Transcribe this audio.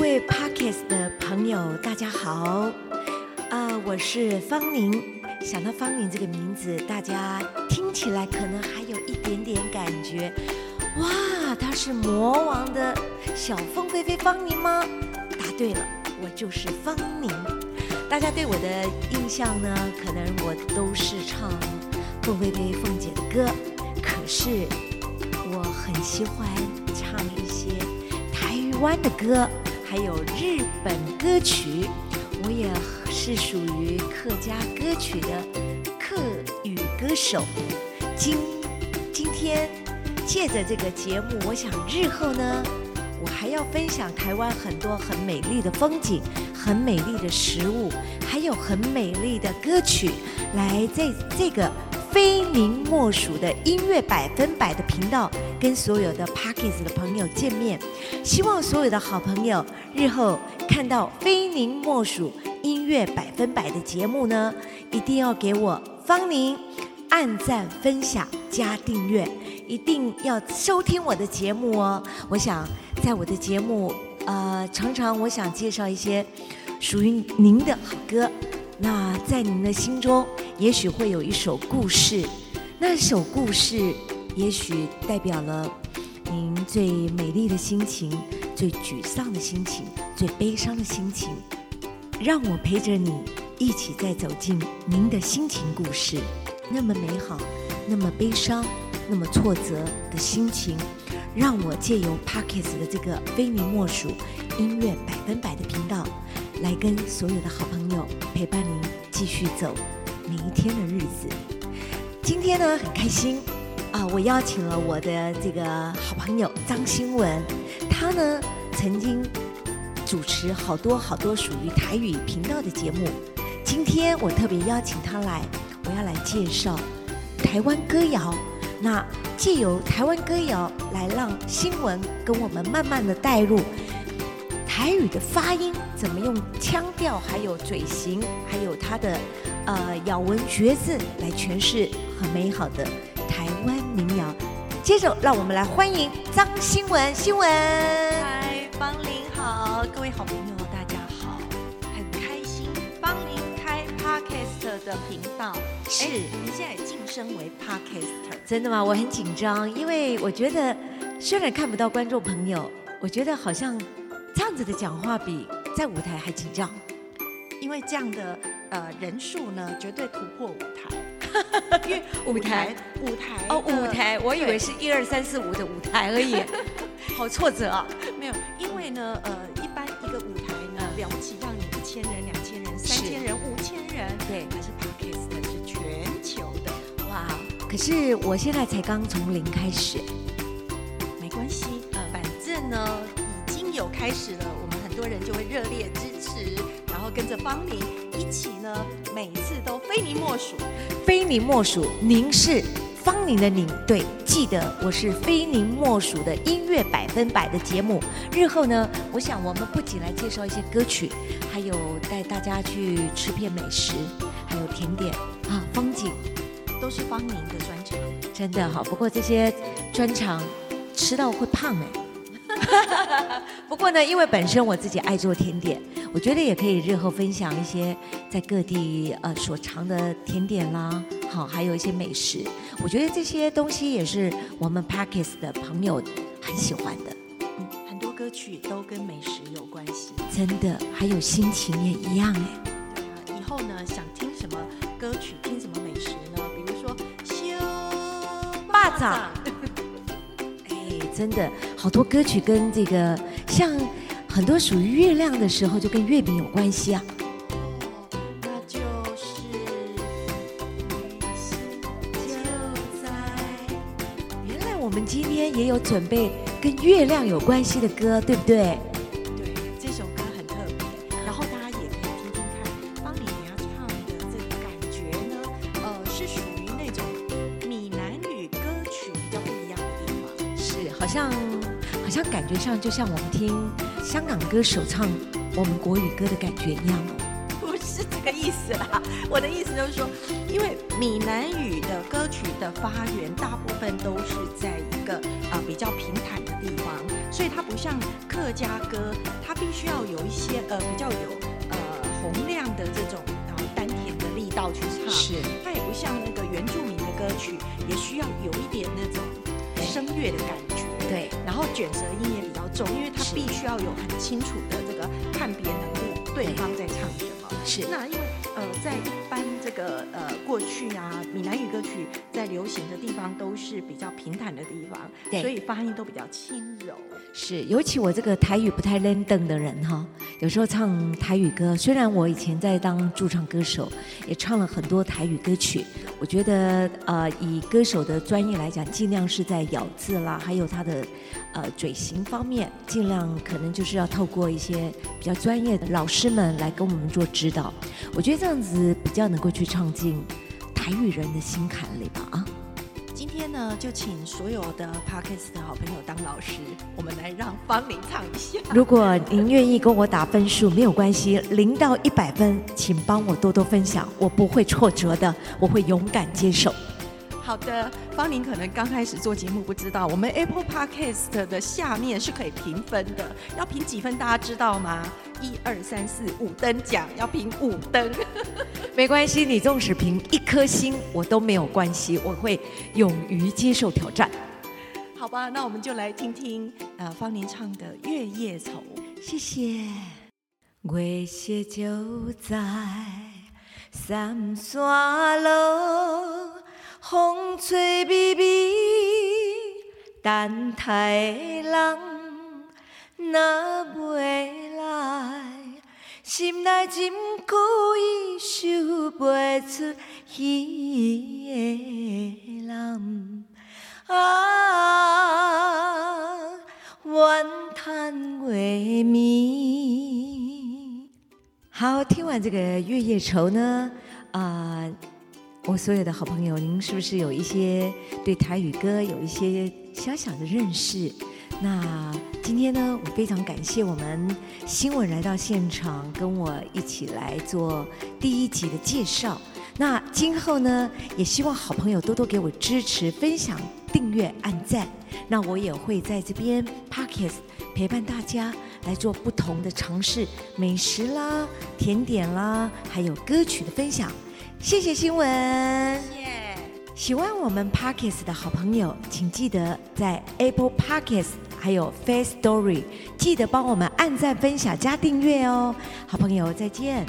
各位 Parkes 的朋友，大家好，啊，我是方宁。想到方宁这个名字，大家听起来可能还有一点点感觉，哇，他是魔王的小凤飞飞方宁吗？答对了，我就是方宁。大家对我的印象呢，可能我都是唱凤飞飞凤姐的歌，可是我很喜欢唱一些台湾的歌。还有日本歌曲，我也是属于客家歌曲的客语歌手。今今天借着这个节目，我想日后呢，我还要分享台湾很多很美丽的风景、很美丽的食物，还有很美丽的歌曲，来在这个。非您莫属的音乐百分百的频道，跟所有的 Parkes 的朋友见面。希望所有的好朋友日后看到非您莫属音乐百分百的节目呢，一定要给我方宁按赞、分享、加订阅，一定要收听我的节目哦。我想在我的节目，呃，常常我想介绍一些属于您的好歌。那在您的心中，也许会有一首故事，那首故事也许代表了您最美丽的心情、最沮丧的心情、最悲伤的心情。让我陪着你一起再走进您的心情故事，那么美好，那么悲伤，那么挫折的心情，让我借由 Parkes 的这个非你莫属音乐百分百的频道。来跟所有的好朋友陪伴您继续走每一天的日子。今天呢很开心啊，我邀请了我的这个好朋友张新文，他呢曾经主持好多好多属于台语频道的节目。今天我特别邀请他来，我要来介绍台湾歌谣。那借由台湾歌谣来让新闻跟我们慢慢的带入。台语的发音怎么用腔调，还有嘴型，还有它的呃咬文嚼字来诠释很美好的台湾民谣。接着，让我们来欢迎张新文，新文。嗨，邦林好，各位好朋友大家好，很开心邦林开 Podcast 的频道，是，您现在晋升为 Podcaster，真的吗？我很紧张，因为我觉得虽然看不到观众朋友，我觉得好像。这样子的讲话比在舞台还紧张，因为这样的呃人数呢，绝对突破舞台。因为舞台舞台。哦，舞台，我以为是一二三四五的舞台而已，好挫折啊！没有，因为呢，呃，一般一个舞台呢，了不起让你一千人、两千人、三千人、五千人，对，还是 Parkes 的是全球的，哇！可是我现在才刚从零开始，没关系，反正呢已经。有开始了，我们很多人就会热烈支持，然后跟着方宁一起呢，每次都非您莫属，非您莫属。您是方宁的您，对，记得我是非您莫属的音乐百分百的节目。日后呢，我想我们不仅来介绍一些歌曲，还有带大家去吃片美食，还有甜点啊，风景，都是方宁的专长。真的好，不过这些专长吃到会胖哎。不过呢，因为本身我自己爱做甜点，我觉得也可以日后分享一些在各地呃所尝的甜点啦，好，还有一些美食。我觉得这些东西也是我们 Parkes 的朋友很喜欢的。嗯，很多歌曲都跟美食有关系，真的，还有心情也一样以后呢想听什么歌曲，听什么美食呢？比如说修霸掌。真的好多歌曲跟这个像很多属于月亮的时候，就跟月饼有关系啊。就是。原来我们今天也有准备跟月亮有关系的歌，对不？对，好像好像感觉上就像我们听香港歌手唱我们国语歌的感觉一样哦。不是这个意思啦，我的意思就是说，因为闽南语的歌曲的发源大部分都是在一个啊比较平坦的地方，所以它不像客家歌，它必须要有一些呃比较有呃洪亮的这种呃丹田的力道去唱。是它也不像那个原住民的歌曲，也需要有一点那种声乐的感觉。对，然后卷舌音也比较重，因为他必须要有很清楚的这个判别能力，对对。方在唱什么。是。那因为呃，在一般这个呃过去啊，闽南语歌曲在流行的地方都是比较平坦的地方，对所以发音都比较轻柔。是，尤其我这个台语不太认登的人哈，有时候唱台语歌，虽然我以前在当驻唱歌手，也唱了很多台语歌曲，我觉得呃，以歌手的专业来讲，尽量是在咬字啦，还有他的呃嘴型方面，尽量可能就是要透过一些比较专业的老师们来跟我们做指导。我觉得这样子比较能够去唱进台语人的心坎里吧啊。今天呢，就请所有的 Parkes 的好朋友当老师，我们来让方玲唱一下。如果您愿意跟我打分数，没有关系，零到一百分，请帮我多多分享，我不会挫折的，我会勇敢接受。好的，方玲可能刚开始做节目不知道，我们 Apple Podcast 的下面是可以评分的，要评几分大家知道吗？一二三四五等奖，要评五等。没关系，你纵使评一颗星，我都没有关系，我会勇于接受挑战。好吧，那我们就来听听呃方玲唱的《月夜愁》。谢谢。月色就在三山路，风吹微微，等待的人若袂来，心内真久已收袂出彼个人。啊，怨叹月暝。好，听完这个《月夜愁》呢，我所有的好朋友，您是不是有一些对台语歌有一些小小的认识？那今天呢，我非常感谢我们新闻来到现场，跟我一起来做第一集的介绍。那今后呢，也希望好朋友多多给我支持、分享、订阅、按赞。那我也会在这边 Pockets 陪伴大家来做不同的尝试，美食啦、甜点啦，还有歌曲的分享。谢谢新闻。耶、喜欢我们 Pockets 的好朋友，请记得在 Apple Pockets 还有 Face Story 记得帮我们按赞、分享、加订阅哦。好朋友，再见。